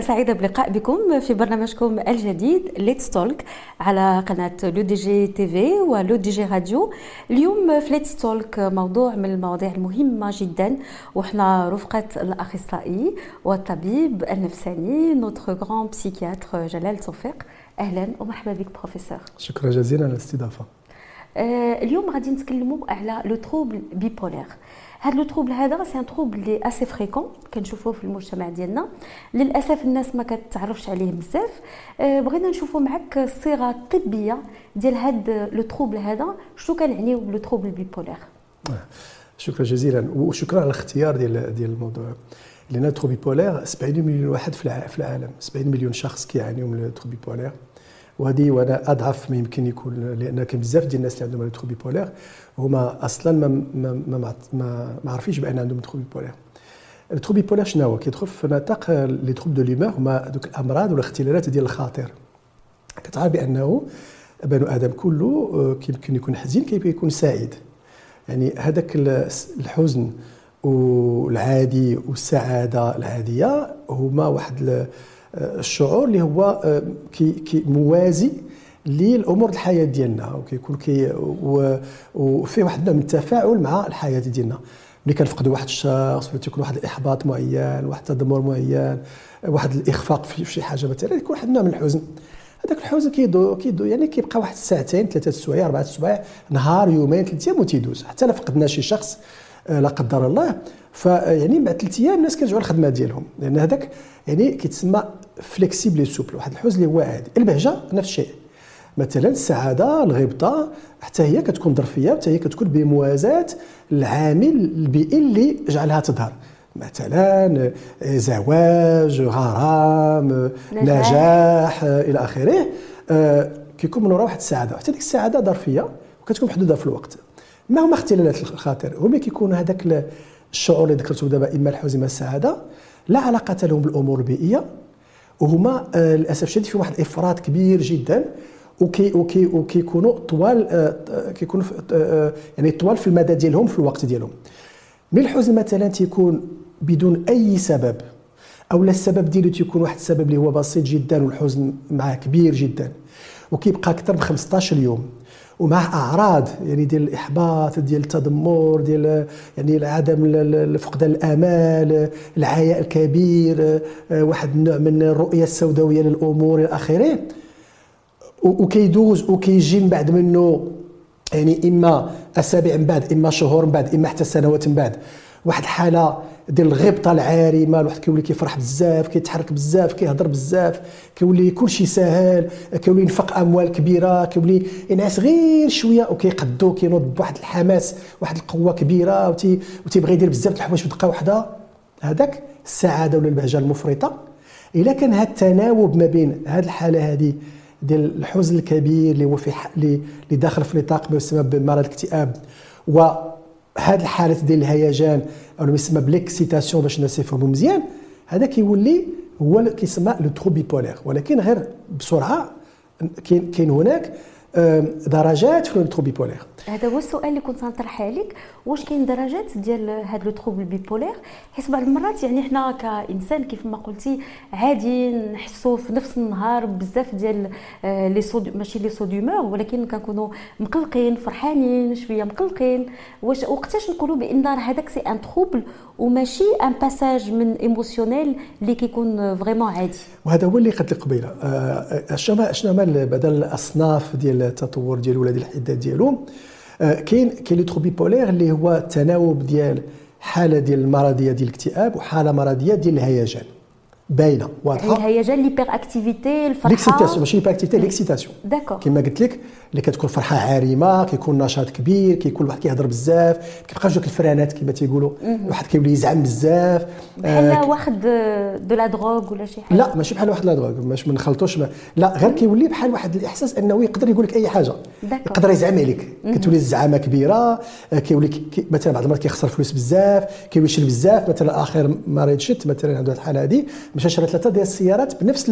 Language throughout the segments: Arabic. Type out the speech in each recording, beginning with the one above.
سعيدة بلقاء بكم في برنامجكم الجديد Let's Talk على قناة لو دي جي تي في ولو دي جي راديو. اليوم في Let's Talk موضوع من المواضيع المهمة جدا وحنا رفقة الأخصائي والطبيب النفساني notre grand psychiatre جلال توفيق. أهلا ومرحبا بك بروفيسور شكرا جزيلا على الاستضافة. آه، اليوم غادي نتكلموا على le trouble bipolaire هذا le trouble هذا c'est un trouble لي assez fréquent كنشوفوه في المجتمع ديالنا. للاسف الناس ما كتعرفش عليه بزاف. آه، بغينا نشوفوا معك الصيغه الطبيه ديال هذا le trouble هذا. شنو كنعنيو ب le trouble bipolaire؟ شكرا جزيلا. وشكرا على الاختيار ديال ديال الموضوع. لأن trouble bipolaire 70 مليون واحد في العالم. 70 مليون شخص كيعانيوا من ال trouble bipolaire وهذه وأنا أضعف ما يمكن يكون لأن كاين بزاف ديال الناس اللي عندهم ال trouble bipolaire هما أصلا ما ما ما ما, ما عارفينش بأن عندهم trouble bipolaire. ال trouble bipolaire شنو هو؟ كيدخل في نطاق les troubles de l'humeur هما دوك الأمراض والاختلالات ديال الخاطر. كتعرف بأنه بنو آدم كله آه، كيمكن يكون حزين كيمكن يكون سعيد. يعني هذاك الحزن والعادي والسعادة العادية هما واحد الشعور اللي هو آه، كي كي موازي للأمور الحياة ديالنا. وكيكون كي وفيه واحد النوع من التفاعل مع الحياة ديالنا. ملي كنفقدوا واحد الشخص ولا تيكون واحد الإحباط معين واحد التذمر معين واحد الإخفاق في شي حاجة مثلا يكون واحد النوع من الحزن. هذاك الحزن كيدو كيدو يعني كيبقى واحد ساعتين ثلاثة السوايع أربعة السوايع نهار يومين ثلاث أيام وتيدوز. حتى لا فقدنا شي شخص آه، لا قدر الله فيعني بعد ثلاث أيام الناس كيرجعوا للخدمه ديالهم. لأن هذاك يعني كيتسمى flexible souple واحد الحزن اللي هو عادي البهجة نفس الشيء. مثلا السعادة الغبطة حتى هي كتكون ظرفية حتى هي كتكون بموازاة العامل البيئي اللي جعلها تظهر. مثلا زواج غرام نجاح, نجاح إلى آخره. آه، كيكون من وراء واحد السعادة. حتى ديك السعادة ظرفية وكتكون محدودة في الوقت. ما هما اختلالات الخاطر؟ هما كيكون هذاك الشعور اللي ذكرته دابا إما الحزن إما السعادة. لا علاقة لهم بالأمور البيئية. وهما آه للأسف الشديد في واحد الإفراط كبير جدا وكي وكي وكيكونوا طوال آه كيكونوا آه, آه، يعني طوال في المدى ديالهم في الوقت ديالهم. من الحزن مثلا تيكون بدون أي سبب أو السبب ديالو تيكون واحد السبب اللي هو بسيط جدا والحزن معاه كبير جدا وكيبقى أكثر من 15 يوم ومع أعراض يعني ديال الإحباط ديال التذمر ديال يعني عدم فقدان الأمال العياء الكبير آه، واحد النوع من الرؤية السوداوية للأمور إلى آخره. وكيدوز وكيجي من بعد منه يعني إما أسابيع من بعد إما شهور من بعد إما حتى سنوات من بعد. واحد الحالة ديال الغبطه العارمه الواحد كيولي كيفرح بزاف كيتحرك بزاف كيهضر بزاف كيولي كلشي ساهل كيولي ينفق أموال كبيرة كيولي ينعس غير شوية وكيقدو كينوض بواحد الحماس واحد القوة كبيرة وتي وتيبغي يدير بزاف الحوايج في دقه واحدة هذاك السعادة ولا البهجة المفرطة. إلا كان هذا التناوب ما بين هذه الحالة هذه ديال الحزن الكبير اللي هو في اللي داخل في نطاق ما يسمى بمرض الاكتئاب و هاد الحالات ديال الهيجان أو يسمى ب l'excitation باش الناس يفهموا مزيان. هذا كيولي هو كيسمى le trouble bipolaire ولكن غير بسرعة كاين هناك درجات في le bipolaire. هذا هو السؤال اللي كنت نطرحه عليك واش كاين درجات ديال هذا le trouble bipolaire؟ حيت بعض المرات يعني حنا كإنسان كيف ما قلتي عادي نحسوا في نفس النهار بزاف ديال آه، les sautes ماشي les sautes d'humeur ولكن كنكونوا مقلقين فرحانين شوية مقلقين. واش وقتاش نقولوا بإن هذاك c'est un trouble وماشي un passage moment émotionnel اللي كيكون vraiment عادي؟ وهذا هو اللي قلت لك قبيلة. شنو شنو بدل الأصناف ديال التطور ديال ولا ديال الحدات ديالهم. آه، كاين كاين les troubles bipolaires اللي هو التناوب ديال حالة ديال المرضية ديال الاكتئاب وحالة مرضية ديال الهيجان. باينة واضحة؟ الهيجان l'hyperactivité الفرحة؟ l'excitation ماشي l'hyperactivité l'excitation d'accord كما قلت لك اللي كتكون فرحة عارمة كيكون نشاط كبير كيكون الواحد كيهضر بزاف كيبقاش دوك الفرانات كما تيقولوا. الواحد كيولي يزعم بزاف. بحال آه واحد de la drogue ولا شي حاجة؟ لا ماشي بحال واحد la drogue باش ما نخلطوش لا غير كيولي بحال واحد الإحساس أنه يقدر يقول لك أي حاجة. d'accord. يقدر يزعم عليك. كتولي الزعامة كبيرة آه، كيولي كي مثلا بعض المرات كيخسر فلوس بزاف كيولي يشري بزاف مثلا آخر مريض شت مثلا عنده الحالة هذه شرى ثلاثة ديال السيارات بنفس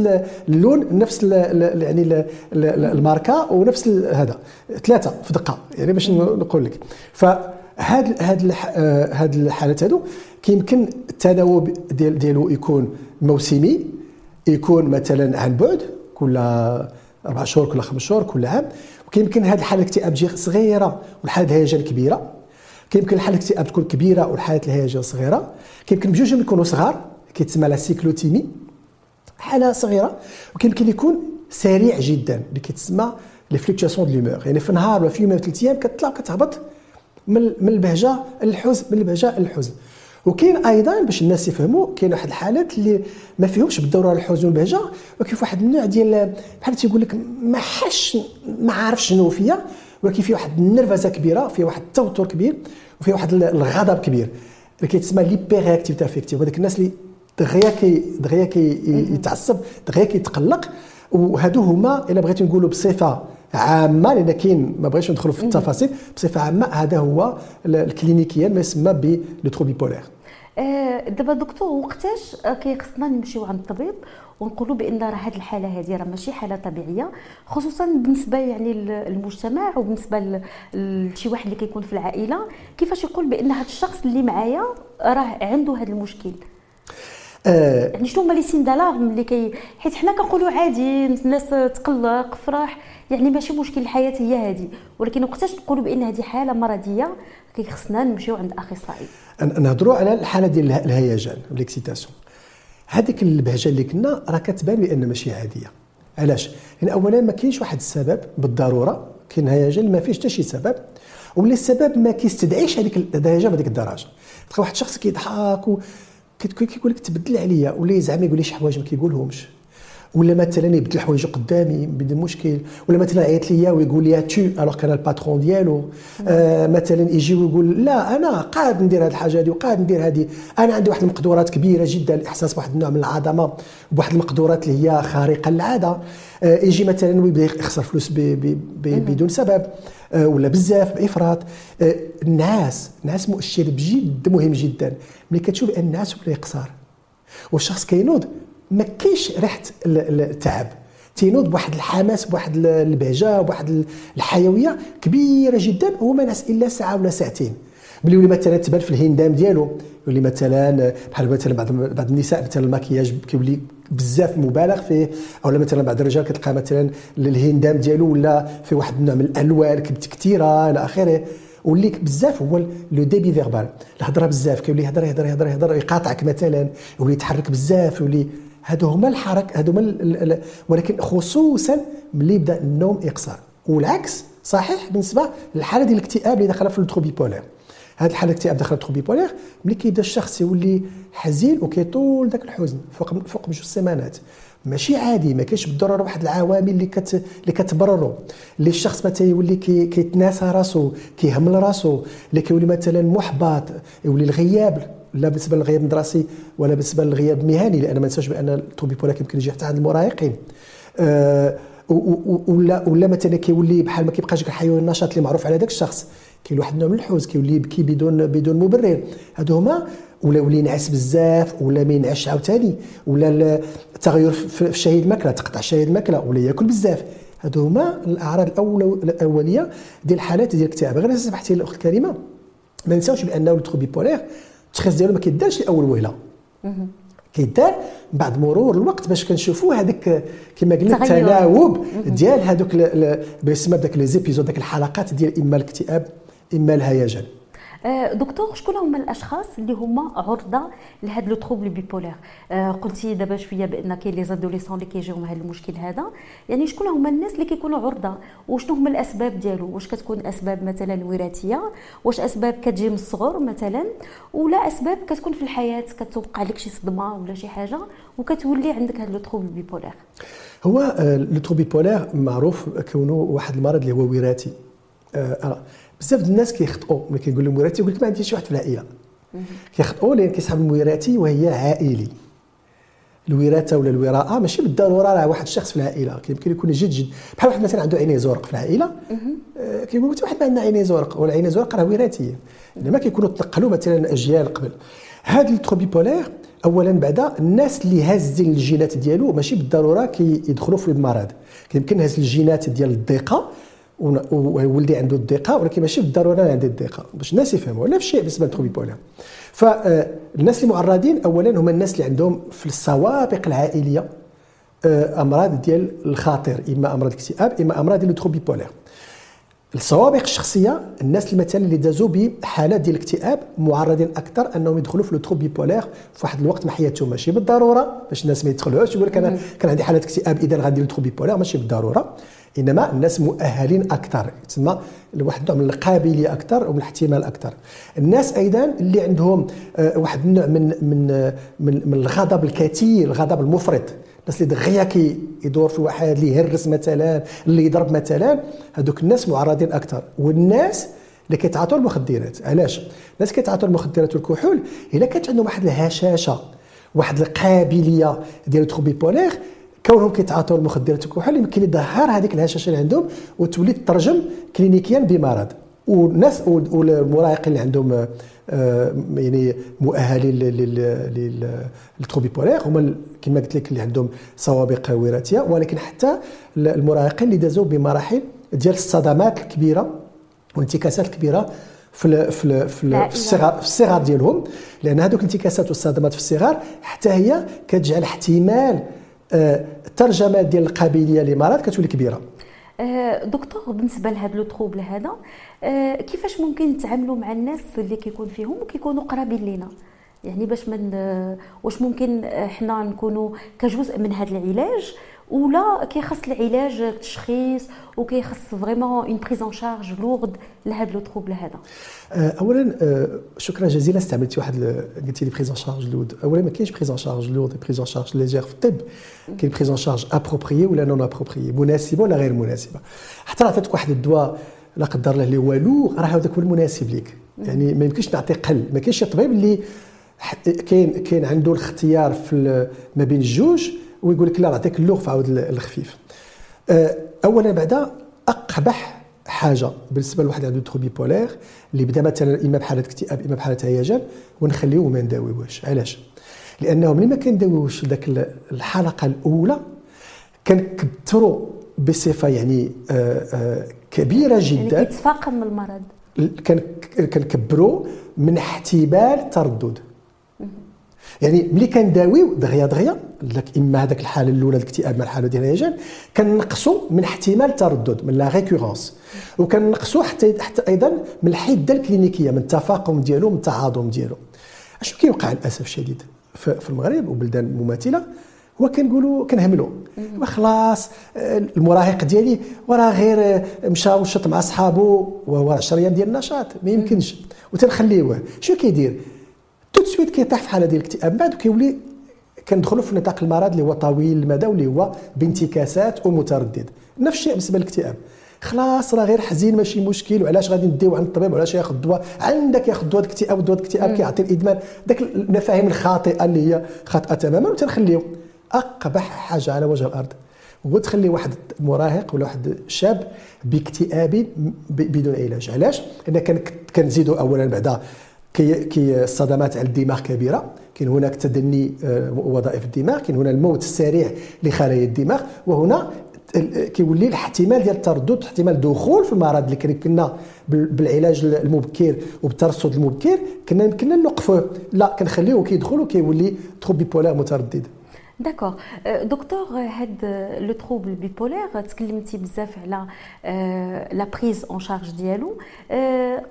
اللون نفس يعني الماركة ونفس هذا ثلاثة في دقة يعني باش نقول لك. ف هاد هاد الحالات هادو كيمكن التناوب ديال ديالو يكون موسمي يكون مثلا عن بعد كل أربع شهور كل خمس شهور كل عام. وكيمكن هاد الحالة الاكتئاب تجي صغيرة والحالة الهيجان كبيرة. كيمكن الحالة الاكتئاب تكون كبيرة والحالة الهيجان صغيرة. كيمكن بجوجهم يكونوا صغار. كيتسمى la cyclothymie حاله صغيرة وكيمكن يكون سريع جدا اللي كيتسمى les fluctuations de l'humeur يعني في نهار ولا في يوم ولا ثلاث أيام كتطلع كتهبط من من البهجة للحزن من البهجة للحزن وكاين أيضا باش الناس يفهموا كاين واحد الحالات اللي ما فيهمش بالضرورة الحزن والبهجة ولكن في واحد النوع ديال بحال تيقول لك ما حش ما عارف شنو فيا ولكن فيه واحد النرفزة كبيرة فيه واحد التوتر كبير وفيه واحد الغضب كبير. اللي كيتسمى l'hyperactivité affective هذوك الناس اللي دغيا كي دغيا كي يتعصب دغيا كيتقلق. وهادو هما إلا بغيتي نقولوا بصفة عامة لأن كاين ما بغيتش ندخلوا في التفاصيل بصفة عامة هذا هو الكلينيكيا ما يسمى ب لو تروبي بولير دابا دكتور وقتاش كيخصنا نمشيو عند الطبيب ونقولوا بأن راه هذه الحالة هذه راه ماشي حالة طبيعية خصوصا بالنسبة يعني للمجتمع وبالنسبة لشي واحد اللي كيكون في العائلة كيفاش يقول بأن هذا الشخص اللي معايا راه عنده هذا المشكل؟ آه يعني شنو هما les signes d'alarme اللي كي حيت حنا كنقولوا عادي الناس تقلق فرح يعني ماشي مشكل الحياة هي هذه ولكن وقتاش نقولوا بأن هذه حالة مرضية كيخصنا نمشيو عند أخصائي. نهضروا على الحالة ديال الهيجان l'excitation هذيك البهجة اللي كنا راه كتبان بأن ماشي عادية. علاش؟ لأن اولا ما كاينش واحد السبب بالضرورة كاين هيجان ما فيش حتى شي سبب ولا السبب ما كيستدعيش هذيك الدرجه بهذيك الدرجه تلقى واحد الشخص كيضحك كيقول لك تبدل عليا ولا يزعم يقول لي شي حوايج ما كيقولهمش. ولا مثلا يبدل حوايجه قدامي بدون مشكل ولا مثلا عيط ليا ويقول لي تو الوغ كان ال patron ديالو. آه مثلا يجي ويقول لا أنا قاعد ندير هذه الحاجة هذه وقاعد ندير هذه أنا عندي واحد المقدورات كبيرة جدا الإحساس بواحد النوع من العظمة بواحد المقدورات اللي هي خارقة للعادة. يجي مثلا ويبدا يخسر فلوس بي بي بي بدون سبب آه ولا بزاف بإفراط. آه الناس الناس مؤشر بجد مهم جدا. ملي كتشوف ان الناس ولا يقصر والشخص كينوض ما كاينش ريحة التعب. تينوض بواحد الحماس بواحد البهجة بواحد الحيوية كبيرة جدا هو ما ناس إلا ساعة ولا ساعتين. ملي يولي مثلا تبان في الهندام ديالو يولي مثلا بحال مثلا بعض بعض النساء مثلا المكياج كيولي بزاف مبالغ فيه. أو مثلا بعض الرجال كتلقى مثلا الهندام ديالو ولا في واحد النوع من الألوان كثيره إلى آخره. ولا بزاف هو le débit verbal الهضرة بزاف كيولي يهضر يهضر يهضر يهضر يقاطعك مثلا يولي يتحرك بزاف يولي هادو هما الحرك هادو هما ولكن خصوصا ملي يبدأ النوم يقصر. والعكس صحيح بالنسبة للحالة ديال الاكتئاب اللي داخلة في ال trouble bipolaire هاد الحالة الاكتئاب داخله في ال trouble bipolaire ملي كيبدا الشخص يولي حزين وكيطول داك الحزن فوق فوق بجوج سيمانات. ماشي عادي ما كاينش بالضرورة واحد العوامل اللي كت اللي كتبرروا اللي الشخص مثلا يولي كي كيتناسى راسو كيهمل راسو اللي كيولي مثلا محبط يولي الغياب لا بالنسبة للغياب الدراسي ولا بالنسبة للغياب المهني لأن ما ننساش بأن ال trouble bipolaire يمكن يجي حتى عند المراهقين. أه ولا ولا مثلا كيولي بحال ما كيبقاش الحيوي النشاط اللي معروف على ذاك الشخص. كاين واحد النوع من الحزن كيولي يبكي بدون بدون مبرر. هادو هما ولا ولي ينعس بزاف ولا ما ينعس عاوتاني. ولا التغير في شهيه الماكله تقطع شهيه الماكله ولا ياكل بزاف. هادو هما الاعراض الأولية ديال الحالات ديال الاكتئاب. غير سمحتي الأخت الكريمه ما ننساوش بأنه ال trouble bipolaire التشخيص ديالو ما كيدارش لاول وهلة. كيدار بعد مرور الوقت باش كنشوفوا هذاك كما قلنا التناوب ديال هذوك بسبب ذاك les épisodes ذاك الحلقات ديال إما الاكتئاب إما الهيجان آه، دكتور شكون هما الأشخاص اللي هما عرضة لهذا le trouble bipolaire آه، قلتي دابا شوية بأن كاين les adolescents اللي كيجيهم هذا المشكل هذا. يعني شكون هما الناس اللي كيكونوا عرضة؟ وشنو هما الأسباب ديالو؟ واش كتكون أسباب مثلا وراثية؟ واش أسباب كتجي من الصغر مثلا؟ ولا أسباب كتكون في الحياة؟ كتوقع لك شي صدمة ولا شي حاجة؟ وكتولي عندك هذا le trouble bipolaire هو آه، le trouble bipolaire معروف كونه واحد المرض اللي هو وراثي. بزاف الناس كيخطئوا. ملي كيقول لهم وراثي يقول لك ما عندي شي واحد في العائلة. كيخطئوا لأن كيسحاب الوراثي هو عائلي. الوراثة ولا الوراثة ماشي بالضرورة راه واحد الشخص في العائلة. يمكن يكون جد جد. بحال واحد مثلا عنده عينيه زرق في العائلة آه كيقول لك واحد ما عندنا عينيه زرق؟ ولا عينيه زرق راه وراثيه إنما كيكونوا تنقلوا مثلا أجيال قبل. هذا ال trouble bipolaire اولا بعدا الناس اللي هازين الجينات ديالو ماشي بالضرورة كيدخلوا في المرض. يمكن هز الجينات ديال الضيقة وولدي عنده الضيقه ولكن ماشي بالضروره أنا عندي الضيقه باش الناس يفهموا. نفس الشيء بالنسبة لل trouble bipolaire فالناس المعرضين اولا هما الناس اللي عندهم في السوابق العائلية آه، أمراض ديال الخاطر إما أمراض الاكتئاب إما أمراض ديال ال trouble bipolaire السوابق الشخصية الناس مثلا اللي دازوا بحالات ديال الاكتئاب معرضين أكثر أنهم يدخلوا في le bipolaire في واحد الوقت من حياتهم. ماشي بالضرورة باش الناس ما يدخلوش يقول لك أنا كان عندي حالة اكتئاب إذا غادي لو بيبولير ماشي بالضرورة. إنما الناس مؤهلين أكثر. تسمى واحد النوع من القابلية أكثر ومن الاحتمال أكثر. الناس أيضا اللي عندهم آه، واحد النوع من من من, من الغضب الكثير الغضب المفرط. الناس اللي دغيا يدور في واحد اللي يهرس مثلا اللي يضرب مثلا هذوك الناس معرضين أكثر. والناس اللي كيتعاطوا المخدرات. علاش؟ الناس كيتعاطوا المخدرات والكحول إلا كانت عندهم واحد الهشاشة واحد القابلية ديال ال trouble bipolaire كونهم كيتعاطوا المخدرات والكحول يمكن يظهر هذيك الهشاشة اللي عندهم وتولي تترجم كلينيكيا بمرض. والناس والمراهقين اللي عندهم آه، يعني مؤهلين لل trouble bipolaire هما كما قلت لك اللي عندهم سوابق وراثية. ولكن حتى المراهقين اللي دازوا بمراحل ديال الصدمات الكبيرة والانتكاسات الكبيرة في في في, في الصغار في الصغار ديالهم. لأن هذوك الانتكاسات والصدمات في الصغار حتى هي كتجعل احتمال الترجمه آه، ديال القابلية لمرض كتولي كبيرة. آه، دكتور بالنسبة لهذا لو تروبل هذا آه، كيفاش ممكن نتعاملوا مع الناس اللي كيكون فيهم وكيكونوا قرابين لينا؟ يعني باش من واش ممكن إحنا نكونوا كجزء من هذا العلاج؟ ولا كيخص العلاج التشخيص وكيخص vraiment une prise en charge lourde لهذا le trouble هذا اولا شكرا جزيلا استعملتي واحد قلتي لي prise en charge lourde اولا ما كاينش prise en charge lourde prise en charge légère في الطب كاين prise en charge appropriée ولا non appropriée مناسبه ولا غير مناسبه حتى عطيتك واحد الدواء لا قدر الله اللي هو lourd راه هذاك هو المناسب ليك يعني ما يمكنش نعطي قل ما كاينش طبيب اللي كاين كاين عنده الاختيار في ما بين الجوج ويقول لك لا نعطيك اللغف عاود الخفيف. آه، اولا بعدا أقبح حاجة. بالنسبة لواحد عنده تروبي بولير اللي بدا مثلا إما بحالة اكتئاب إما بحالة هيجان ونخليوه ما نداويوهش علاش؟ لأنه ملي ما كنداويوش ذاك الحلقة الأولى كنكثروا بصفة يعني آه، آه، كبيرة جدا. يعني كيتفاقم المرض. كنكبروا من احتمال تردد. يعني ملي كنداويو دغيا دغيا لك إما هذاك الحالة الأولى الاكتئاب مع الحالة ديال الهيجان كنقصوا من احتمال التردد من la récurrence وكنقصوا حتى حتى أيضا من الحدة الكلينيكية من التفاقم ديالو من التعاظم ديالو. اشنو كيوقع للأسف الشديد في المغرب وبلدان مماثلة؟ هو كنقولوا كنهملوا. وخلاص المراهق ديالي وراه غير مشى وشط مع صحابه وهو 10 أيام ديال النشاط ما يمكنش. وتنخليوه. شنو كيدير؟ tout de suite كيطيح في حالة ديال الاكتئاب بعد كيولي كندخلوا في نطاق المرض اللي هو طويل المدى واللي هو بانتكاسات ومتردد. نفس الشيء بالنسبة للاكتئاب. خلاص راه غير حزين ماشي مشكل وعلاش غادي نديو عند الطبيب؟ وعلاش ياخذ الدواء عندك ياخذ دواء الاكتئاب ودواء الاكتئاب كيعطي الإدمان. داك المفاهيم الخاطئة اللي هي خاطئة تماما وتنخليو أقبح حاجة على وجه الأرض. هو تخلي واحد مراهق ولا واحد شاب باكتئاب بدون علاج. علاش؟ لأن كنزيدوا اولا بعدا كي كي الصدمات على الدماغ كبيرة. كاين هناك تدني آه، وظائف الدماغ كاين هنا الموت السريع لخلايا الدماغ وهنا كيولي الاحتمال ديال التردد احتمال دخول في المرض اللي كنا بالعلاج المبكر وبالترصد المبكر كنا يمكننا نوقفوه لا كنخليوه كيدخل وكيولي trouble bipolaire متردد. d'accord دكتور هاد le trouble bipolaire تكلمتي بزاف على la prise en charge ديالو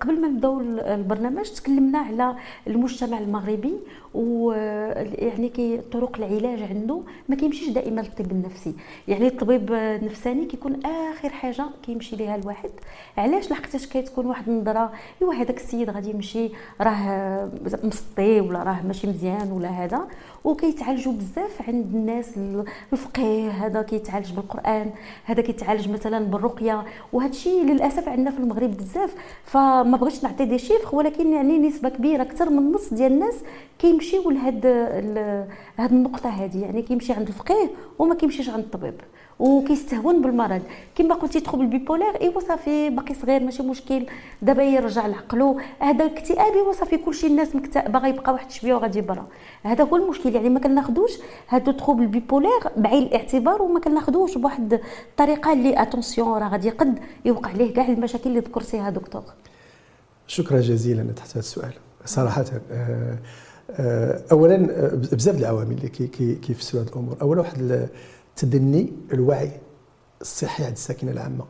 قبل ما نبداو البرنامج تكلمنا على المجتمع المغربي ويعني كي طرق العلاج عنده ما كيمشيش دائما للطب النفسي. يعني الطبيب النفساني كيكون آخر حاجة كيمشي ليها الواحد. علاش؟ لحقاش كتكون واحد النظرة ايوا هذاك السيد غادي يمشي راه مسطي ولا راه ماشي مزيان ولا هذا. وكيتعالجوا بزاف عند الناس الفقيه هذا كيتعالج بالقرآن هذا كيتعالج مثلا بالرقية. وهذا الشيء للأسف عندنا في المغرب بزاف. فما بغيتش نعطي des chiffres ولكن يعني نسبة كبيرة أكثر من نص ديال الناس كيمشيو لهاد هاد النقطة هذه يعني كيمشي عند الفقيه وما كيمشيش عند الطبيب. وكيستهون بالمرض. كما قلتي trouble bipolaire إيوا صافي باقي صغير ماشي مشكل. دابا يرجع لعقلو. هذا الاكتئاب إيوا صافي كلشي الناس مكتئبه غيبقى واحد شوية وغادي برا هذا هو المشكل. يعني ما كناخذوش هادو troubles bipolaires بعين الاعتبار وما كناخذوش بواحد الطريقة اللي attention راه غادي قد يوقع ليه كاع المشاكل اللي ذكرتيها دكتور. شكرا جزيلا تحت هذا السؤال. صراحة آه، اولا آه، بزاف العوامل اللي كيفسروا هذه الأمور. اولا واحد تدني الوعي الصحي عند الساكنة العامة.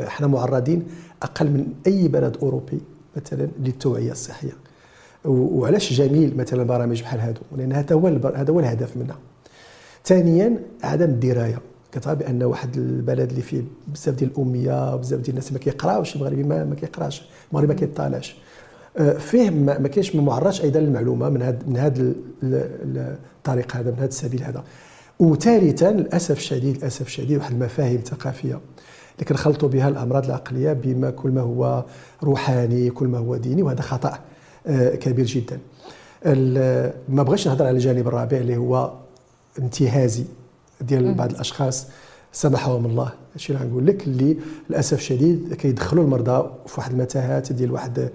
إحنا معرضين أقل من أي بلد أوروبي مثلا للتوعية الصحية. وعلاش جميل مثلا برامج بحال هادو؟ لأن هذا هو هذا هو الهدف منها. ثانيا عدم الدراية. كتعرف بأن واحد البلد اللي فيه بزاف ديال الأمية بزاف ديال الناس ما كيقراوش المغربي ما, ما كيقراش المغربي ما كيطالعش. آه، فيه ما كاينش ما معرضش أيضا للمعلومة من هذا من هذا الطريق هذا من هذا السبيل هذا. وثالثا للأسف الشديد للأسف الشديد واحد المفاهيم ثقافيه اللي كنخلطوا بها الأمراض العقلية بما كل ما هو روحاني كل ما هو ديني وهذا خطأ آه، كبير جدا. ما بغيتش نهضر على الجانب الرابع اللي هو انتهازي ديال بعض الأشخاص. سامحهم الله هادشي اللي غنقول لك اللي للأسف الشديد كيدخلوا المرضى في واحد المتاهات ديال واحد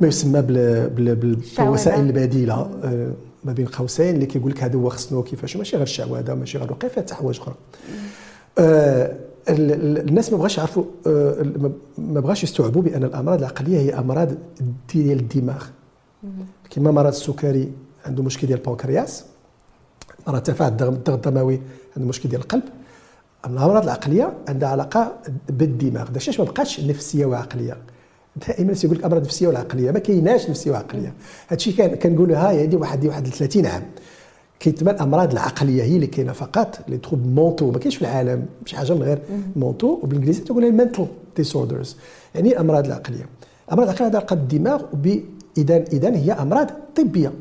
ما يسمى بالوسائل البديلة آه، ما بين قوسين اللي كيقول لك هذا هو خصنو كيفاش ماشي غير الشعوذة ماشي غير الرقيه حتى حوايج أخرى. آه الناس ما بغاش يعرفوا آه ما بغاش يستوعبوا بأن الأمراض العقلية هي أمراض ديال الدماغ. كما مرض السكري عنده مشكل ديال البنكرياس مرض ارتفاع الضغط الدموي عنده مشكل ديال القلب. الأمراض العقلية عندها علاقة بالدماغ. داكشي ما بقاش نفسية وعقلية؟ دائما تيقول لك امراض نفسية والعقليه ما كايناش نفسية وعقليه هادشي كان كنقولوا هاي هذه واحد واحد 30 عام. كيتبان الأمراض العقلية هي اللي كاينة فقط les troubles mentaux ما كاينش في العالم شي حاجة من غير mentaux وبالانجليزي تقول ال mental disorders يعني الأمراض العقلية. الأمراض العقلية علاقه بالدماغ اذا اذا هي أمراض طبية.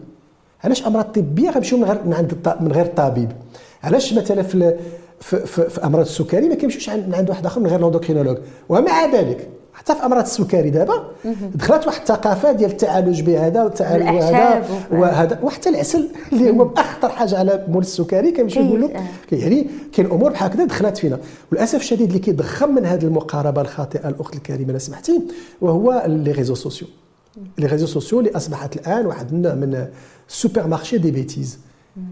علاش أمراض طبية؟ غنمشيو من غير من عند من غير الطبيب علاش مثلا في في, في, في أمراض السكري ما كيمشيوش عند واحد آخر من غير ال endocrinologue؟ ومع ذلك حتى في أمراض السكري دابا دخلت واحد الثقافة ديال التعالج بهذا والتعالج بهذا وهذا. وحتى العسل اللي هو أخطر حاجة على مول السكري كيمشي يقول لك يعني كاين أمور بحال هكذا دخلت فينا. وللأسف الشديد اللي كيضخم من هذه المقاربة الخاطئة الأخت الكريمة لو سمحتي وهو les réseaux sociaux. les réseaux sociaux اللي أصبحت الآن واحد النوع من supermarché des bêtises.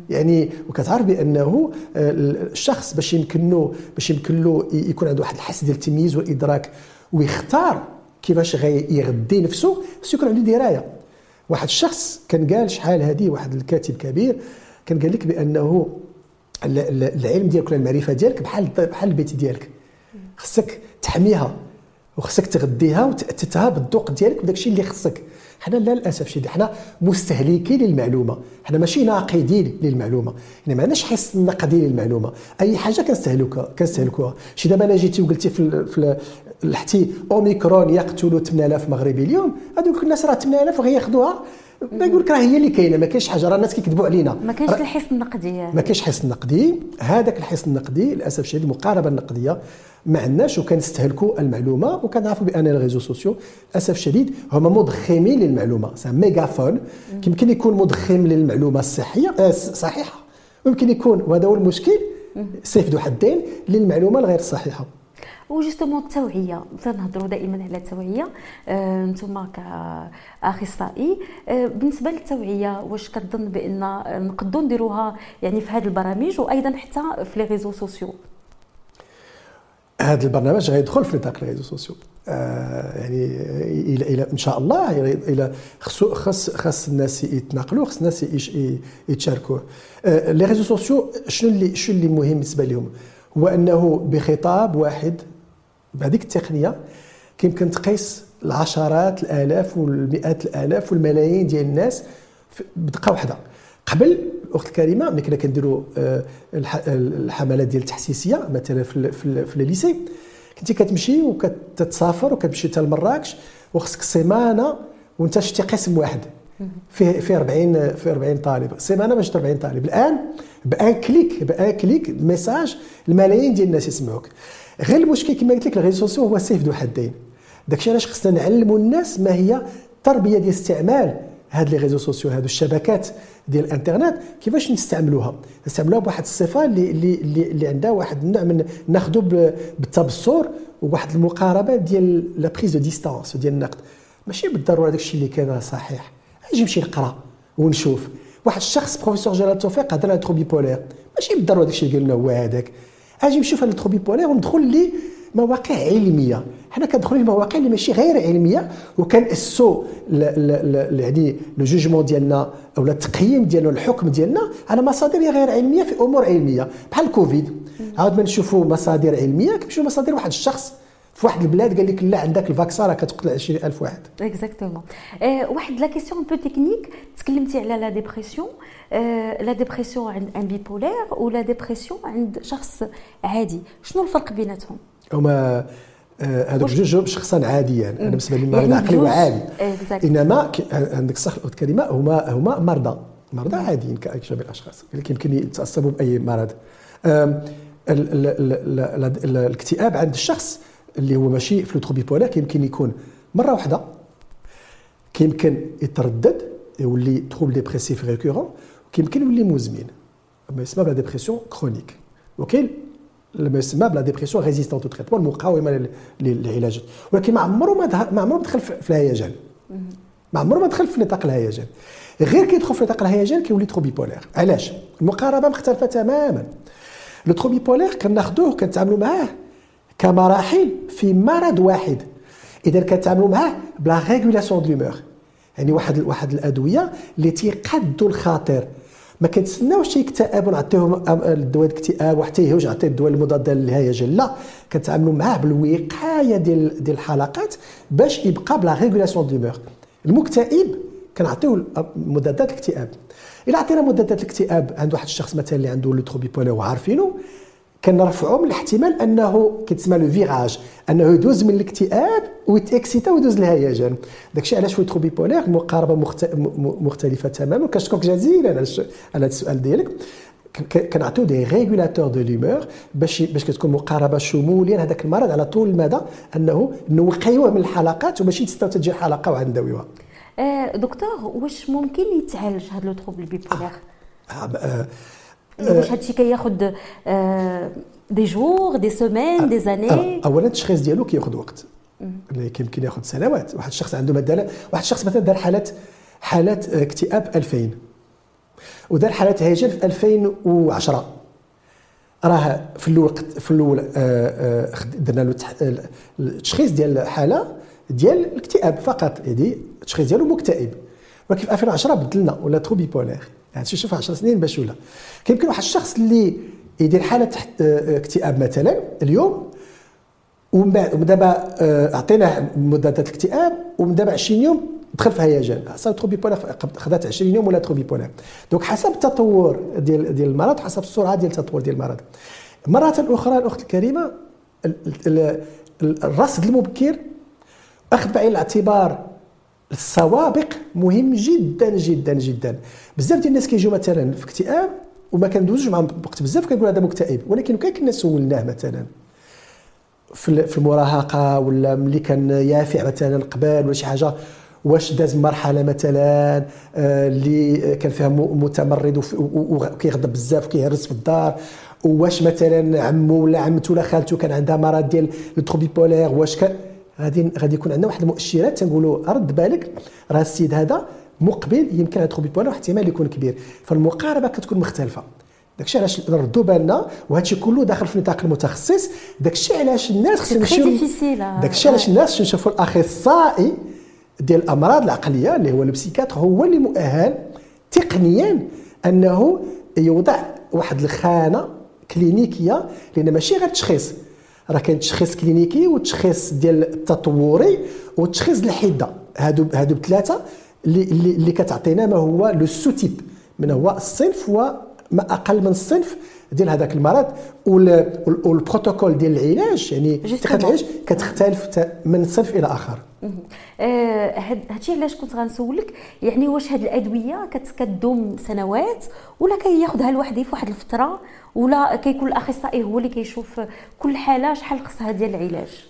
يعني وكتعرف بأنه آه، الشخص باش يمكن له باش يمكن له يكون عنده واحد الحس ديال التمييز والإدراك ويختار كيفاش غيغدي نفسه خصو يكون عنده دراية. واحد الشخص كان قال شحال هذه واحد الكاتب كبير كان قال لك بأنه العلم ديالك ولا المعرفة ديالك بحال بحال البيت ديالك. خصك تحميها وخصك تغديها وتأتتها بالذوق ديالك وداك الشيء اللي خصك. حنا لا للأسف الشديد حنا مستهلكين للمعلومة حنا ماشي ناقدين للمعلومة يعني ما عندناش حس نقدي للمعلومة أي حاجة كنستهلكها كنستهلكوها. شي دابا أنا جيتي وقلتي في, في لحتي أوميكرون يقتل 8000 مغربي اليوم هذوك الناس راه 8000 غياخذوها ما يقول لك راه هي اللي كاينة ما كاينش حاجة راه الناس كيكذبوا علينا. ما كاينش الحس النقدي. ما كاينش الحس النقدي. هذاك الحس النقدي للأسف الشديد المقاربه النقدية. ما عندناش وكنستهلكوا المعلومة وكنعرفوا بأن ال réseaux sociaux للأسف الشديد هما مضخمين للمعلومة. ça mégaphone يمكن يكون مضخم للمعلومة الصحية آه، صحيحة. ويمكن يكون وهذا هو المشكل سيف ذو حدين للمعلومة الغير صحيحة. و justement التوعيه تنهضروا دائما على التوعيه آه، أنتم كأخصائي. آه، بالنسبة للتوعية واش كتظن بأن نقدروا نديروها يعني في هذه البرامج وأيضا حتى في les réseaux sociaux هذا البرنامج غيدخل في نطاق ال réseaux sociaux آه يعني إلى إلى إن شاء الله إلى خص خص الناس يتناقلوا خص الناس يتشاركوا. les réseaux sociaux شنو اللي شنو اللي مهم بالنسبة لهم؟ هو أنه بخطاب واحد بهذيك التقنية كيمكن تقيس العشرات الآلاف والمئات الآلاف والملايين ديال الناس بدقة واحدة. قبل الأخت الكريمة ملي كنا كنديروا آه، الحملات ديال التحسيسية مثلا في في ال lycée كنتي كتمشي وكتسافر وكتمشي حتى لمراكش وخصك سيمانة وانت شتي قسم واحد. فيه فيه 40 فيه 40 طالب. سيمانة باش 40 طالب. الآن بـ un clic بـ un clic message الملايين ديال الناس يسمعوك. غير المشكل كما قلت لك ال réseaux sociaux هو سيف ذو حدين. داكشي علاش خصنا نعلموا الناس ما هي التربية ديال استعمال هاد les réseaux sociaux هادو الشبكات ديال الانترنت كيفاش نستعملوها؟ نستعملوها بواحد الصفة اللي اللي اللي عندها واحد النوع من ناخذوا بالتبصر وواحد المقاربة ديال la prise de distance ديال النقد. ماشي بالضرورة داك الشيء اللي كان صحيح. أجي نمشي نقرأ ونشوف. واحد الشخص بروفيسور جلال توفيق هضر على trouble bipolaire. ماشي بالضرورة داك الشيء اللي قال لنا هو هذاك. أجي نشوف على trouble bipolaire وندخل لي مواقع علمية. حنا كندخلوا لمواقع اللي ماشي غير علمية وكنأسسوا يعني le jugement ديالنا أو التقييم ديالنا الحكم ديالنا على مصادر غير علمية في أمور علمية. بحال الكوفيد عاود ما نشوفوا مصادر علمية كنمشيو مصادر واحد الشخص في واحد البلاد قال لك لا عندك ال vaccin راه كتقتل 20000 واحد. exactement واحد la question un peu technique تكلمتي على la dépression la dépression عند un bipolaire و la dépression عند شخص عادي. شنو الفرق بيناتهم؟ هما آه، هذوك جوج شخصا عاديا أنا بالنسبة لي مريض يعني عقلي وعادي إنما عندك صح الكلمة هما هما مرضى. مرضى عاديين كجميع الأشخاص. يمكن يتصابوا بأي مرض. الاكتئاب عند الشخص اللي هو ماشي في le bipolaire كيمكن يكون مرة واحدة كيمكن يتردد يولي trouble dépressif récurrent كيمكن يولي مزمن. ما يسمى ب la dépression chronique وكاين ما يسمى ب la dépression résistante au traitement المقاومة للعلاج. ولكن ما عمره ما ما عمره دخل في الهيجان. ما عمره ما دخل في نطاق الهيجان. غير كيدخل في نطاق الهيجان كيولي trouble bipolaire علاش؟ المقاربة مختلفة تماما. le trouble bipolaire كناخذوه كنتعاملوا معاه كمراحل في مرض واحد. إذا كنتعاملوا معاه ب la régulation de l'humeur يعني واحد واحد الأدوية اللي تيقادوا الخاطر. ما كنتسناوش تيكتئب ونعطيهم الدواء الاكتئاب وحتى يهوج عطيه الدواء المضاد للهيجان لا كنتعاملوا معاه بالوقاية ديال ديال الحلقات باش يبقى ب la régulation de l'humeur المكتئب كنعطيو مضادات الاكتئاب. إلا عطينا مضادات الاكتئاب عند واحد الشخص مثلا اللي عنده le trouble وعارفينه كنرفعوا من الاحتمال انه كتسمى le virage انه يدوز من الاكتئاب ويتاكسيتا ويدوز الهيجان داكشي علاش في trouble bipolaire المقاربه مختلفة تماما. كنشكرك جزيلا على هذا السؤال ديالك. كنعطيو des régulateurs de l'humeur باش باش كتكون مقاربة شموليا هذاك المرض على طول المدى انه نوقيوه من الحلقات وماشي نتسناو تجي حلقة وعاد نداويوها آه دكتور واش ممكن يتعالج هذا le trouble bipolaire؟ آه آه واش هادشي كياخذ des jours des semaines des années اولا التشخيص ديالو كياخذ وقت. يمكن يأخذ سنوات. واحد الشخص عنده مثلا واحد الشخص مثلا دار حالات حالات اكتئاب 2000 ودار حالات هيجان في 2010 راه في الأول في الأول درنا له التشخيص ديال الحالة ديال الاكتئاب فقط. يعني التشخيص ديالو مكتئب. ولكن في 2010 بدلنا ولا trouble bipolaire يعني شوف 10 سنين باش ولا. كيمكن واحد الشخص اللي يدير حالة آه، اكتئاب مثلا اليوم ومن بعد دابا آه، عطيناه مضادات الاكتئاب ومن دابا 20 يوم دخل في هيجان. صار trouble bipolaire خدات 20 يوم ولا trouble bipolaire donc حسب التطور ديال ديال المرض حسب السرعة ديال التطور ديال المرض. مرة أخرى الأخت الكريمة الرصد المبكر أخذ بعين الاعتبار السوابق مهم جدا جدا جدا. بزاف ديال الناس كيجيو مثلا في اكتئاب وما كندوزوش معاهم وقت بزاف كنقول هذا مكتئب ولكن كان كنا سولناه مثلا في المراهقة ولا ملي كان يافع مثلا قبل ولا شي حاجة واش داز مرحلة مثلا آه، اللي كان فيها متمرد وكيغضب بزاف وكيهرس في الدار. واش مثلا عمو ولا عمته ولا خالته كان عندها مرض ديال ال trouble bipolaire واش كان غادي غادي يكون عندنا واحد المؤشرات تنقولوا رد بالك راه السيد هذا مقبل يمكن عنده trouble bipolaire واحتمال يكون كبير. فالمقاربة كتكون مختلفة. داكشي علاش نردوا بالنا وهادشي كله داخل في نطاق المتخصص. داكشي علاش الناس خصنا نمشيو داكشي علاش الناس نشوفوا الأخصائي ديال الأمراض العقلية اللي هو ال psychiatre هو اللي مؤهل تقنيا أنه يوضع واحد الخانة كلينيكية لأن ماشي غير تشخيص. راه كاين تشخيص كلينيكي والتشخيص ديال التطوري والتشخيص الحدة. هادو هادو بثلاثه اللي اللي كتعطينا ما هو le sous-type من هو الصنف وما أقل من الصنف ديال هذاك المرض والبروتوكول ديال العلاج يعني العلاج كتختلف من صنف إلى آخر. آه هادشي علاش كنت غنسولك يعني واش هاد الأدوية كتدوم سنوات ولا كياخذها الواحد في واحد الفترة ولا كيكون الأخصائي هو اللي كيشوف كل حالة شحال خصها ديال العلاج؟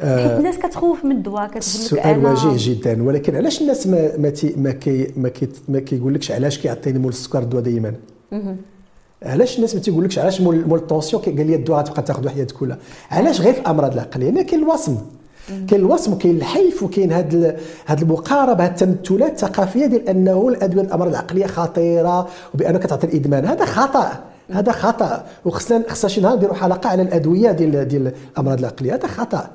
حيت الناس كتخوف من الدواء كتقول لك السؤال وجيه جدا ولكن علاش الناس ما ما تي ما كي ما, كي ما كيقولكش علاش كيعطيني مول السكر الدواء دائما علاش الناس ما تيقولكش علاش مول مول ال tension قال لي الدواء تبقى تاخذ حياتك كلها؟ علاش غير في الامراض العقليه هنا كاين الوصم. كاين الوصم وكاين الحيف وكاين هاد هاد المقاربة هاد التمثلات الثقافية ديال أنه الأدوية الأمراض العقلية خطيرة وبانك تعطي الإدمان. هذا خطأ. هذا خطأ. وخصنا خصنا شي نهار نديروا حلقة على الأدوية ديال ديال الأمراض العقلية. هذا خطأ.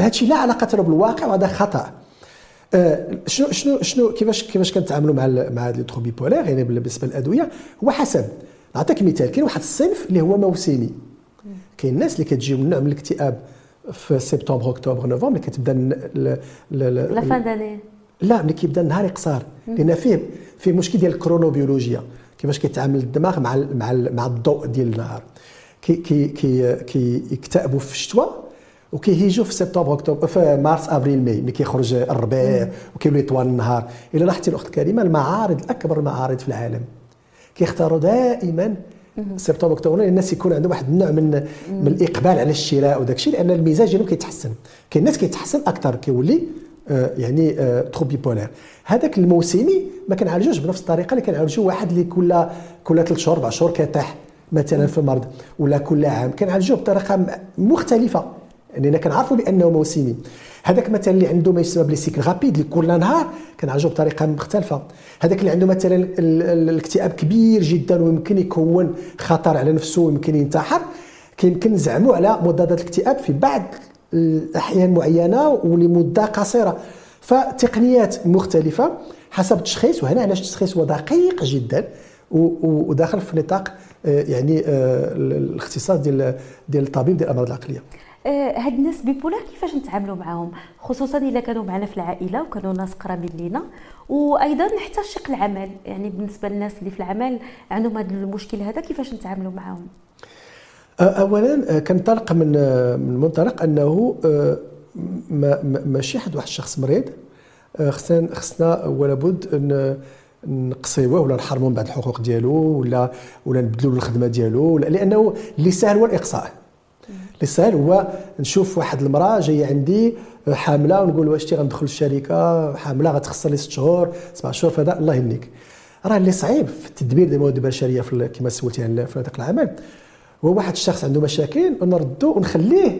هادشي لا علاقة له بالواقع وهذا خطأ. آه، شنو شنو شنو كيفاش كيفاش كنتعاملوا مع مع les troubles bipolaires يعني بالنسبة للأدوية هو حسب نعطيك مثال كاين واحد الصنف اللي هو موسمي. كاين الناس اللي كتجي من نوع من الاكتئاب في سبتمبر أكتوبر نوفمبر اللي كتبدا la fin d'année. لا ملي كيبدا النهار يقصر. لأن فيه فيه مشكل ديال الكرونوبيولوجيا. كيفاش كيتعامل الدماغ مع مع مع الضوء ديال النهار. كي كي كي كيكتئبوا في الشتاء وكيهيجوا في سبتمبر أكتوبر في مارس افريل ماي ملي كيخرج الربيع وكيولي طوال النهار. إلا لاحظتي الأخت كريمه المعارض الأكبر المعارض في العالم. كيختاروا دائما سبتمبر أكتوبر الناس يكون عندهم واحد النوع من من الإقبال على الشراء وداك الشيء لأن المزاج ديالهم كيتحسن. كاين الناس كيتحسن أكثر كيولي آه يعني آه تروبي بولير هذاك الموسمي ما كنعالجوش بنفس الطريقة اللي كنعالجوا واحد اللي كل كل ثلاث شهور أربع شهور كيطيح مثلا في المرض ولا كل عام. كنعالجوه بطريقة مختلفة. لأن كنعرفوا بأنه موسمي. هذاك مثلا اللي عنده ما يسمى بليسيكل غابيد اللي كل نهار كنعالجو بطريقة مختلفة. هذاك اللي عنده مثلا الاكتئاب كبير جدا ويمكن يكون خطر على نفسه ويمكن ينتحر. كيمكن نزعموا على مضادات الاكتئاب في بعض الأحيان معينة ولمدة قصيرة. فتقنيات مختلفة حسب التشخيص وهنا علاش التشخيص هو دقيق جدا وداخل في نطاق آه، يعني آه، الاختصاص ديال ديال الطبيب ديال الأمراض العقلية. هاد الناس بيبولار كيفاش نتعاملوا معاهم؟ خصوصا إلا كانوا معنا في العائلة وكانوا ناس قرابين لينا. وأيضا حتى الشق العمل يعني بالنسبة للناس اللي في العمل عندهم هذا المشكل هذا كيفاش نتعاملوا معاهم؟ اولا آه، كنطلق من آه، من منطلق أنه ما ماشي حد واحد الشخص مريض. خصنا خصنا ولا بد أن نقصيوه ولا نحرموا من بعض الحقوق ديالو ولا ولا نبدلوا الخدمة ديالو لأنه اللي سهل هو الإقصاء. اللي هو نشوف واحد المرأة جاية عندي حاملة ونقول واش تي غندخل الشركة حاملة غتخسر لي ست شهور. سبع شهور فهذا الله يهنيك. راه اللي صعيب في التدبير ديال المواد البشرية في كما سولتي في هذاك العمل. هو واحد الشخص عنده مشاكل ونردو ونخليه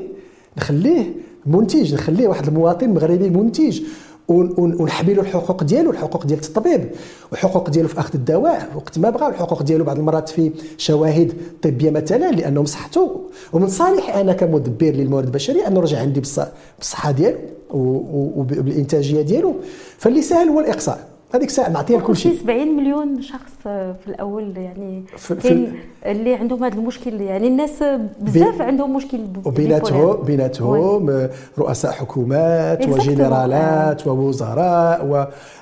نخليه منتج نخليه واحد المواطن مغربي منتج. ونحمي له الحقوق ديالو الحقوق ديال الطبيب والحقوق ديالو في أخذ الدواء وقت ما بغى والحقوق ديالو بعض المرات في شواهد طبية مثلا لأنه مصحته ومن صالحي أنا كمدبر للموارد البشرية انه رجع عندي بالصحة ديالو وبالإنتاجية ديالو. فاللي سهل هو الإقصاء. هذيك الساعة معطيها كل شيء. 70 مليون شخص في الأول يعني في, في اللي عندهم هذا المشكل. يعني الناس بزاف عندهم مشكل وبيناتهم بيناتهم. رؤساء حكومات وجنرالات ووزراء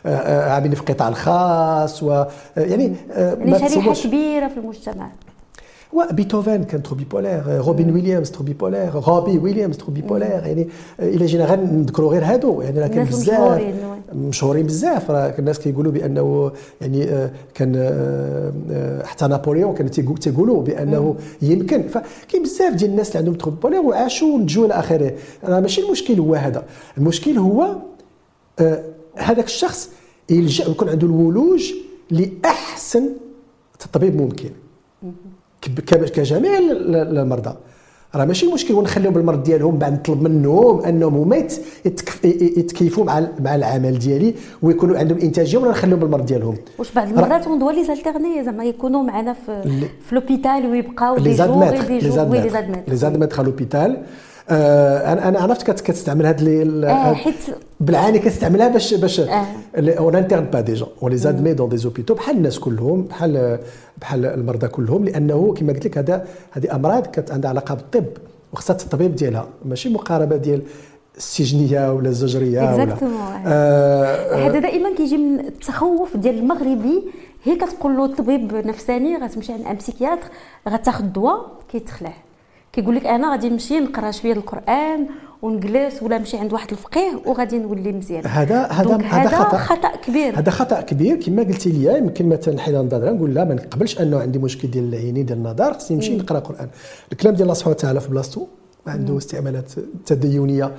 وعاملين في القطاع الخاص ويعني يعني شريحة كبيرة في المجتمع. وبيتهوفن كان trouble bipolaire روبن ويليامز trouble bipolaire روبي ويليامز trouble bipolaire يعني إلى جينا غير نذكروا غير هادو يعني راه كان بزاف مشهورين بزاف راه الناس كيقولوا بانه يعني كان حتى نابليون كانوا تيقولوا بانه يمكن فكاين بزاف ديال الناس اللي عندهم ترو بيبولير وعاشوا ونتجوا إلى اخره راه ماشي المشكل هو هذا المشكل هو هذاك الشخص يلجا ويكون عنده الولوج لاحسن تطبيب ممكن كجميع المرضى. راه ماشي مشكل ونخليهم بالمرض ديالهم بعد نطلب منهم أنهم هما يتكيفوا مع مع العمل ديالي ويكونوا عندهم إنتاجية ولا نخليهم بالمرض ديالهم. واش بعض المرات اون دوا لي زالتيرني زعما يكونوا معنا في في لوبيتال ويبقاو جور دي جور لي زادميتر لي زادميتر لوبيتال آه أنا أنا عرفت كتستعمل هاد لي آه حيت بالعاني كتستعملها باش باش اون انترن با دي جون اون لي زادمي دون دي زوبيتو بحال الناس كلهم بحال بحال المرضى كلهم لأنه كما قلت لك هذا هذه أمراض كانت عندها علاقة بالطب وخصها التطبيب ديالها. ماشي مقاربة ديال السجنية ولا الزجرية ولا آه هذا دائما كيجي من التخوف ديال المغربي. هي كتقول له الطبيب نفساني غتمشي عند ان بسيكياتر غتاخذ دواء كيتخلع. كيقول لك أنا غادي نمشي نقرأ شوية القرآن ونجلس ولا نمشي عند واحد الفقيه وغادي نولي مزيان. هذا هذا هذا خطأ. خطأ كبير. هذا خطأ كبير. كما قلتي لي يمكن مثلا حين النظر نقول لا ما نقبلش أنه عندي مشكل ديال العينين ديال النظر خصني نمشي نقرأ قرآن. الكلام ديال الله سبحانه وتعالى في بلاصتو عنده استعمالات تدينية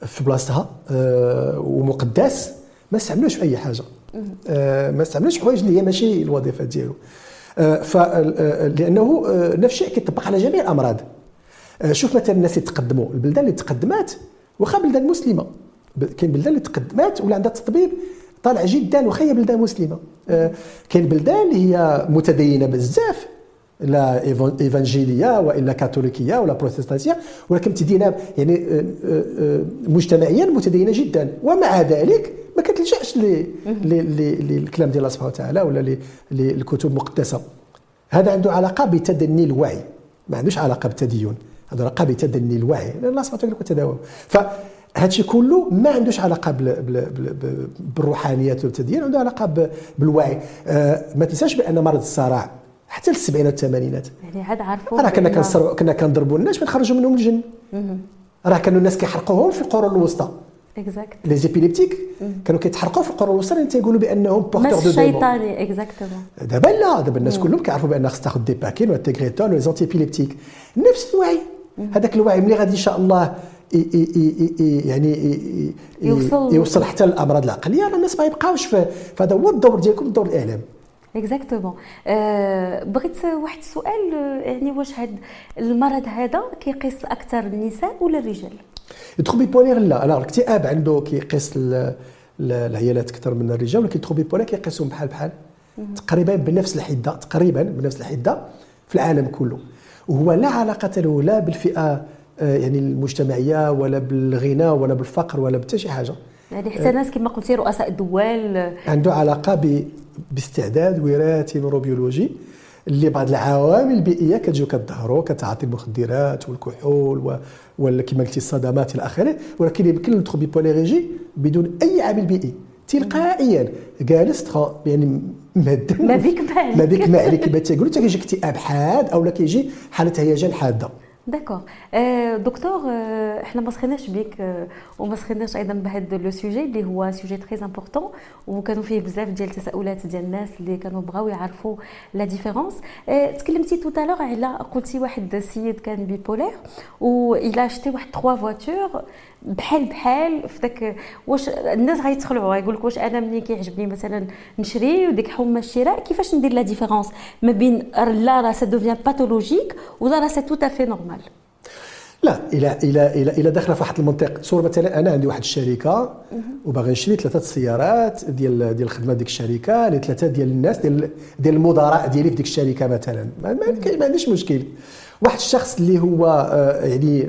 في بلاصتها آه، ومقدس. ما استعملوش في أي حاجة. آه، ما استعملوش حوايج اللي هي ماشي الوظيفة ديالو. آه، ف لأنه نفس الشيء كيطبق على جميع الأمراض. شوف مثلا الناس اللي تقدموا البلدان اللي تقدمات واخا بلدان مسلمة. كاين بلدان اللي تقدمات ولا عندها تطبيب طالع جدا واخا هي بلدان مسلمة. كاين بلدان اللي هي متدينة بزاف لا إيفانجيلية وإلا كاثوليكية ولا بروتستانتية ولكن متدينه يعني آه، آه، آه، مجتمعيا متدينة جدا. ومع ذلك ما كتلجأش للكلام ديال الله سبحانه وتعالى ولا للكتب المقدسة. هذا عنده علاقة بتدني الوعي ما عندوش علاقة بالتدين. عنده علاقه بتدني الوعي. لأن الله سبحانه وتعالى تداوم. فهذا الشيء كله ما عندوش علاقة بالروحانيات والتدين عنده علاقة بالوعي. ما تنساش بأن مرض الصرع حتى للسبعينات والثمانينات. يعني عاد عرفوا راه كنا كنصر كنا كنضربوا الناس نخرجوا منهم الجن. راه كانوا الناس كيحرقوهم في القرون الوسطى. exact les épileptiques كانوا كيتحرقوا في القرون الوسطى لأن تيقولوا بأنهم porteurs de الشيطاني exactement دابا لا دابا الناس كلهم كيعرفوا بأن خص تاخذ Dépakine ولا antiépileptique نفس الوعي. هذاك الوعي ملي غادي إن شاء الله يعني يوصل يوصل حتى للأمراض العقلية. راه الناس ما يبقاوش فهذا هو الدور ديالكم دور الإعلام. exactement أه بغيت واحد السؤال يعني واش هذا المرض هذا كيقيس أكثر النساء ولا الرجال؟ ال trouble bipolaire لا. أنا الاكتئاب عنده كيقيس العيالات أكثر من الرجال ولكن ال trouble bipolaire كيقيسهم بحال بحال تقريبا بنفس الحدة تقريبا بنفس الحدة في العالم كله. وهو لا علاقة له لا بالفئة آه، يعني المجتمعية ولا بالغنى ولا بالفقر ولا بحتى شي حاجة. يعني حتى ناس كما قلتي رؤساء الدول عنده علاقة باستعداد وراثي نوروبيولوجي اللي بعض العوامل البيئية كتجيو كتظهروا كتعاطي المخدرات والكحول ولا كما قلتي الصدمات إلى آخره. ولكن يمكن ندخل ببوليريجي بدون أي عامل بيئي. تلقائيا. جالس يعني مهدم ما بيك ما عليك ما بيك ما عليك كما تيقولوا كيجي اكتئاب حاد أو لا كيجي حالة هيجان حادة. d'accord آه، دكتور آه، إحنا ما سخناش بك آه، وما سخناش أيضا بهذا le sujet اللي هو سوجي très important وكانوا فيه بزاف ديال التساؤلات ديال الناس اللي كانوا بغاو يعرفوا la différence تكلمتي tout à l'heure على قلتي واحد السيد كان bipolaire إلى اشتي واحد trois voitures بحال بحال في ذاك واش الناس غيتخلعوا يقول لك واش أنا ملي كيعجبني مثلا نشري وديك حمى الشراء كيفاش ندير la différence ما بين لا راه ça devient pathologique ولا راه c'est tout à fait normal لا إلى إلى إلى إلى داخلة في واحد المنطقة صور مثلا أنا عندي واحد الشركة وباغي نشري ثلاثة السيارات ديال ديال الخدمه ديك الشركة لثلاثة ديال الناس ديال ديال المدراء ديالي في ديك الشركة مثلا. ما, ما عنديش مشكل. واحد الشخص اللي هو آه، يعني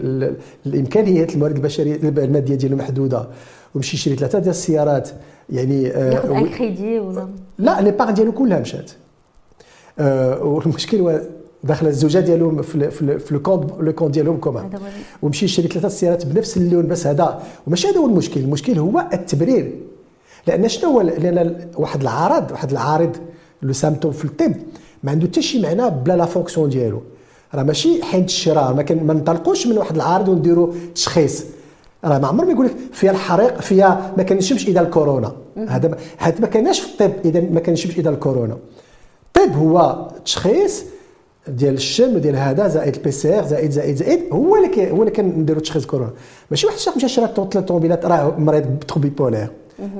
الإمكانيات الموارد البشرية المادية ديالو محدودة ومشي يشري ثلاثة ديال السيارات يعني آه، ياخذ ان كريدي ولا؟ لا l'épargne ديالو كلها مشات. آه، والمشكل هو داخل الزوجة ديالهم في في, في ال compte le compte ديالهم commun ومشي يشري ثلاثة السيارات بنفس اللون بس هذا وماشي هذا هو المشكل. المشكل هو التبرير. لأن شنو هو لأن واحد العارض واحد العارض le symptôme في الطب ما عنده حتى شي معنى بلا la fonction ديالو. راه ماشي حين الشراء ما ما نطلقوش من واحد العارض ونديروا تشخيص. راه ما عمر ما يقول لك فيها الحريق فيها ما كنشمش إذا الكورونا. هذا هذا ما كانش في الطب إذا ما كنشمش إذا الكورونا. الطب هو تشخيص ديال الشم ديال هذا زائد ال PCR زائد زائد زائد هو اللي هو اللي كنديروا تشخيص كورونا. ماشي واحد الشخص مشى شرا ثلاث طوموبيلات راه مريض ب trouble bipolaire.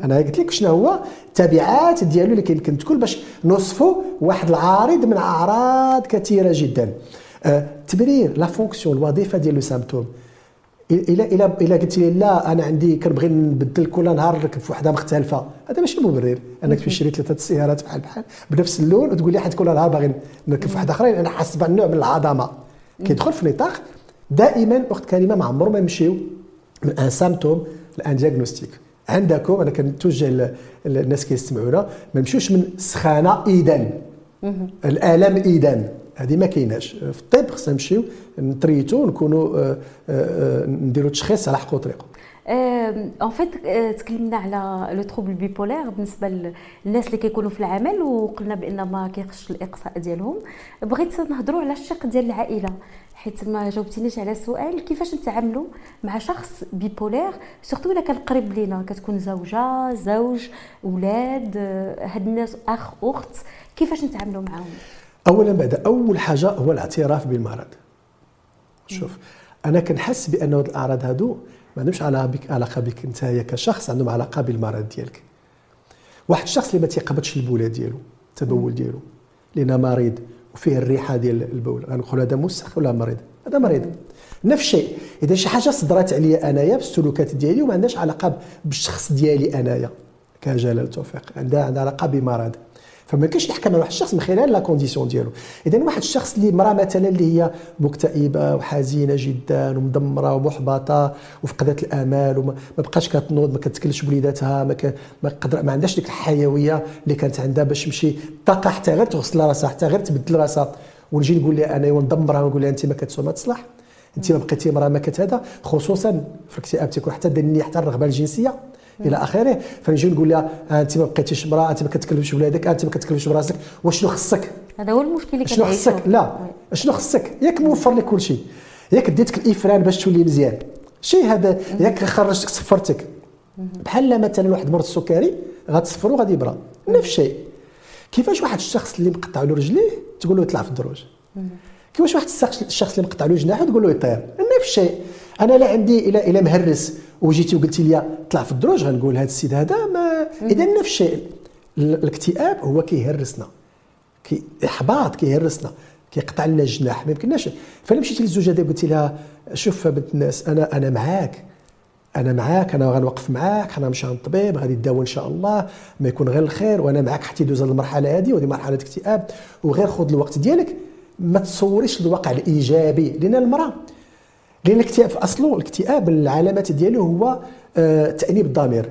أنا قلت لك شنو هو؟ التبعات ديالو اللي كيمكن تكون باش نوصفوا واحد العارض من أعراض كثيرة جدا. التبرير la fonction الوظيفه ديال le symptôme إلى إلى إلى قلت لي لا أنا عندي كنبغي نبدل كل نهار نركب في وحده مختلفه هذا ماشي مبرر انك تشري ثلاثة السيارات بحال بحال بنفس اللون وتقول لي حيت كل نهار باغي نركب في وحده أخرى أنا حاسس بان نوع من العظمه كيدخل في نطاق دائما وقت كلمه ما عمرو ما يمشيو من un symptôme لأن diagnostic عندكم أنا كنتوجه الناس كيستمعونا ما نمشيوش من سخانه اذا الالم اذا هذه ما كايناش. في الطب خصنا نمشيو نتريتو نكونوا آه، آه، آه، نديروا تشخيص على حق وطريقه en fait تكلمنا على le trouble bipolaire بالنسبة للناس اللي كيكونوا في العمل وقلنا بأن ما كيخش الإقصاء ديالهم. بغيت نهضروا على الشق ديال العائلة حيت ما جاوبتينيش على السؤال كيفاش نتعاملوا مع شخص bipolaire surtout إلا كان قريب لينا كتكون زوجة زوج أولاد هاد الناس أخ أخت كيفاش نتعاملوا معاهم؟ اولا بعد أول حاجة هو الاعتراف بالمرض. شوف أنا كنحس بانه هاد الأعراض هادو ما عندهمش علاقة بك أنت كشخص عندهم علاقة بالمرض ديالك. واحد الشخص اللي ما تيقبضش البولة ديالو التبول ديالو لأن مريض وفيه الريحة ديال البول غنقول هذا مسخ ولا مريض؟ هذا مريض. نفس الشيء إذا شي حاجة صدرات عليا أنايا بالسلوكات ديالي وما عندهاش علاقة بالشخص ديالي أنايا كجلال توفيق عندها علاقة بمرض. فما يمكنش نحكم على واحد الشخص من خلال لا كونديسيون ديالو. اذا واحد الشخص اللي مرأة مثلا اللي هي مكتئبة وحزينة جدا ومدمرة ومحبطة وفقدت الآمال وما بقاش كتنوض ما كتكلش بوليداتها ما. ما, قدر... ما عندهاش ديك الحيوية اللي كانت عندها باش تمشي الطاقه حتى غير تغسل راسها حتى غير تبدل راسها. ونجي نقول لها أنا وندمرها ونقول لها أنت ما كتسوى ما تصلح. أنت ما بقيتي مرأة ما كتهذا خصوصا في الاكتئاب تيكون حتى دني حتى الرغبة الجنسية. إلى آخره. فنجي نقول لها أنت ما بقيتيش امراه أنت ما كتكلمش بولادك أنت ما كتكلمش براسك. وشنو خصك؟ هذا هو المشكل اللي شنو خصك؟ لا. شنو خصك؟ ياك موفر لك كل شيء ياك ديتك الإفران باش تولي مزيان. شي هذا ياك خرجتك صفرتك بحال مثلا واحد مرض السكري غتصفرو غادي يبرا. نفس الشيء. كيفاش واحد الشخص اللي مقطع له رجليه تقول له يطلع في الدروج؟ كيفاش واحد الشخص اللي مقطع له جناحه تقول له يطير؟ نفس الشيء. أنا لا عندي إلى إلى مهرس وجيتي وقلتي لي طلع في الدروج غنقول هذا السيد هذا ما اذا نفس الشيء الاكتئاب هو كيهرسنا كي إحباط كيهرسنا كيقطع لنا الجناح ما يمكنناش. فأنا مشيت للزوجة قلت لها شوف بنت الناس أنا أنا معاك أنا معاك أنا غنوقف معاك حنا نمشي عند الطبيب غادي تداوى إن شاء الله ما يكون غير الخير وأنا معاك حتى يدوز المرحلة هذه وهذه مرحلة اكتئاب وغير خذ الوقت ديالك ما تصوريش الواقع الإيجابي لأن المرأة لأن الاكتئاب في أصله الاكتئاب العلامات ديالو هو آه تأنيب الضمير.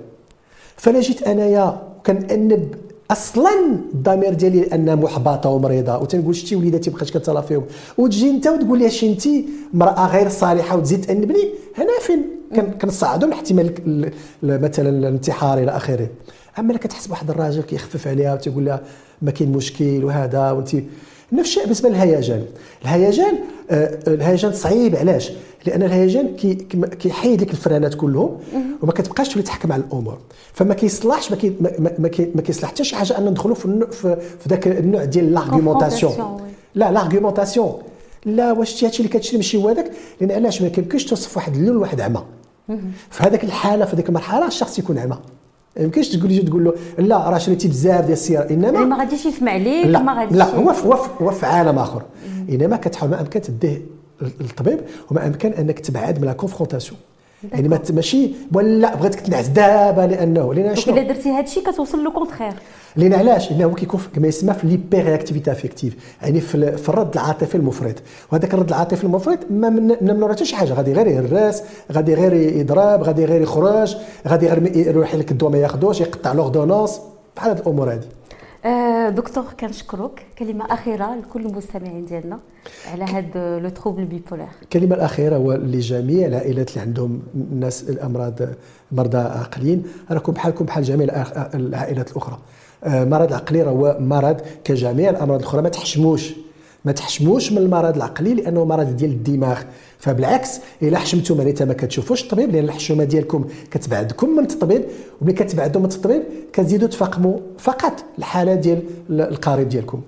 فأنا جيت أنايا كنأنب أصلا الضمير ديالي لأن محبطة ومريضة. وتنقول شتي وليداتي بقيت كتهلا فيهم. وتجي أنت وتقول لي شي انت امراه غير صالحة وتزيد تأنبني هنا فين؟ كنصعدوا الاحتمال مثلا الانتحار إلى آخره. أما كتحس بواحد الراجل كيخفف عليها وتقول لها ما كاين مشكل وهذا وانت نفس الشيء بالنسبة للهيجان. الهيجان آه الهيجان صعيب علاش؟ لأن الهيجان كيحيد لك الفرانات كلهم وما كتبقاش تولي تحكم على الأمور. فما كيصلحش ما كي ما, كي ما كيصلح حتى شي حاجة أن ندخلوا في, في ذاك النوع ديال l'argumentation لا l'argumentation لا واش هادشي اللي كتشري ماشي هو هذاك؟ لأن علاش؟ ما كيمكنش توصف واحد اللون لواحد عمى. في هذاك الحالة في هذيك المرحلة الشخص يكون عمى. ما يمكنش تقول تقول له لا راه شريتي بزاف ديال السياره انما يعني ما غاديش يسمع ليك لا ما غاديش لا هو هو هو في عالم آخر. إنما كتحاول ما أمكن تديه للطبيب وما أمكن أنك تبعد من la confrontation يعني ماشي ولا بغيتك تنعس دابا لأنه لأن شنو؟ إلا درتي هذا الشيء كتوصل le contraire. لأن علاش؟ لأنه كيكون كما يسمى في l'hyperréactivité affective يعني في, في الرد العاطفي المفرط. وهذاك الرد العاطفي المفرط ما من حتى شي حاجة غادي غير يهرس غادي غير يضرب غادي غير يخرج غادي غير يروح لك الدواء ما ياخذوش يقطع l'ordonnance بحال هذه الأمور هذه آه، دكتور كنشكرك كلمه اخيره لكل المستمعين ديالنا على هذا le trouble bipolaire الكلمة الاخيره هو لجميع العائلات اللي عندهم الناس الامراض مرضى عقليين راكم بحالكم بحال جميع العائلات الاخرى مرض العقلي هو مرض كجميع الامراض الاخرى ما تحشموش ما تحشموش من المرض العقلي لأنه مرض ديال الدماغ فبالعكس إلا حشمتوا معناتها ما كتشوفوش الطبيب لأن الحشومة ديالكم كتبعدكم من الطبيب وملي كتبعدوا من الطبيب كتزيدوا تفاقموا فقط الحالة ديال القريب ديالكم.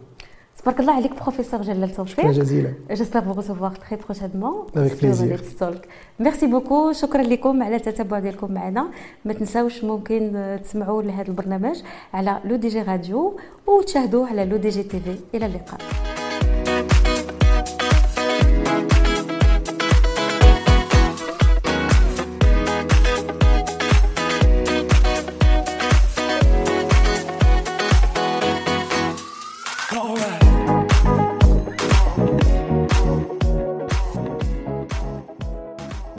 تبارك الله عليك بروفيسور جلال توفيق شكرا جزيلا. J'espère vous recevoir très prochainement. Avec plaisir. Merci beaucoup شكرا لكم على التتبع ديالكم معنا ما تنساوش ممكن تسمعوا لهذا البرنامج على L'ODJ Radio وتشاهدوه على L'ODJ TV إلى اللقاء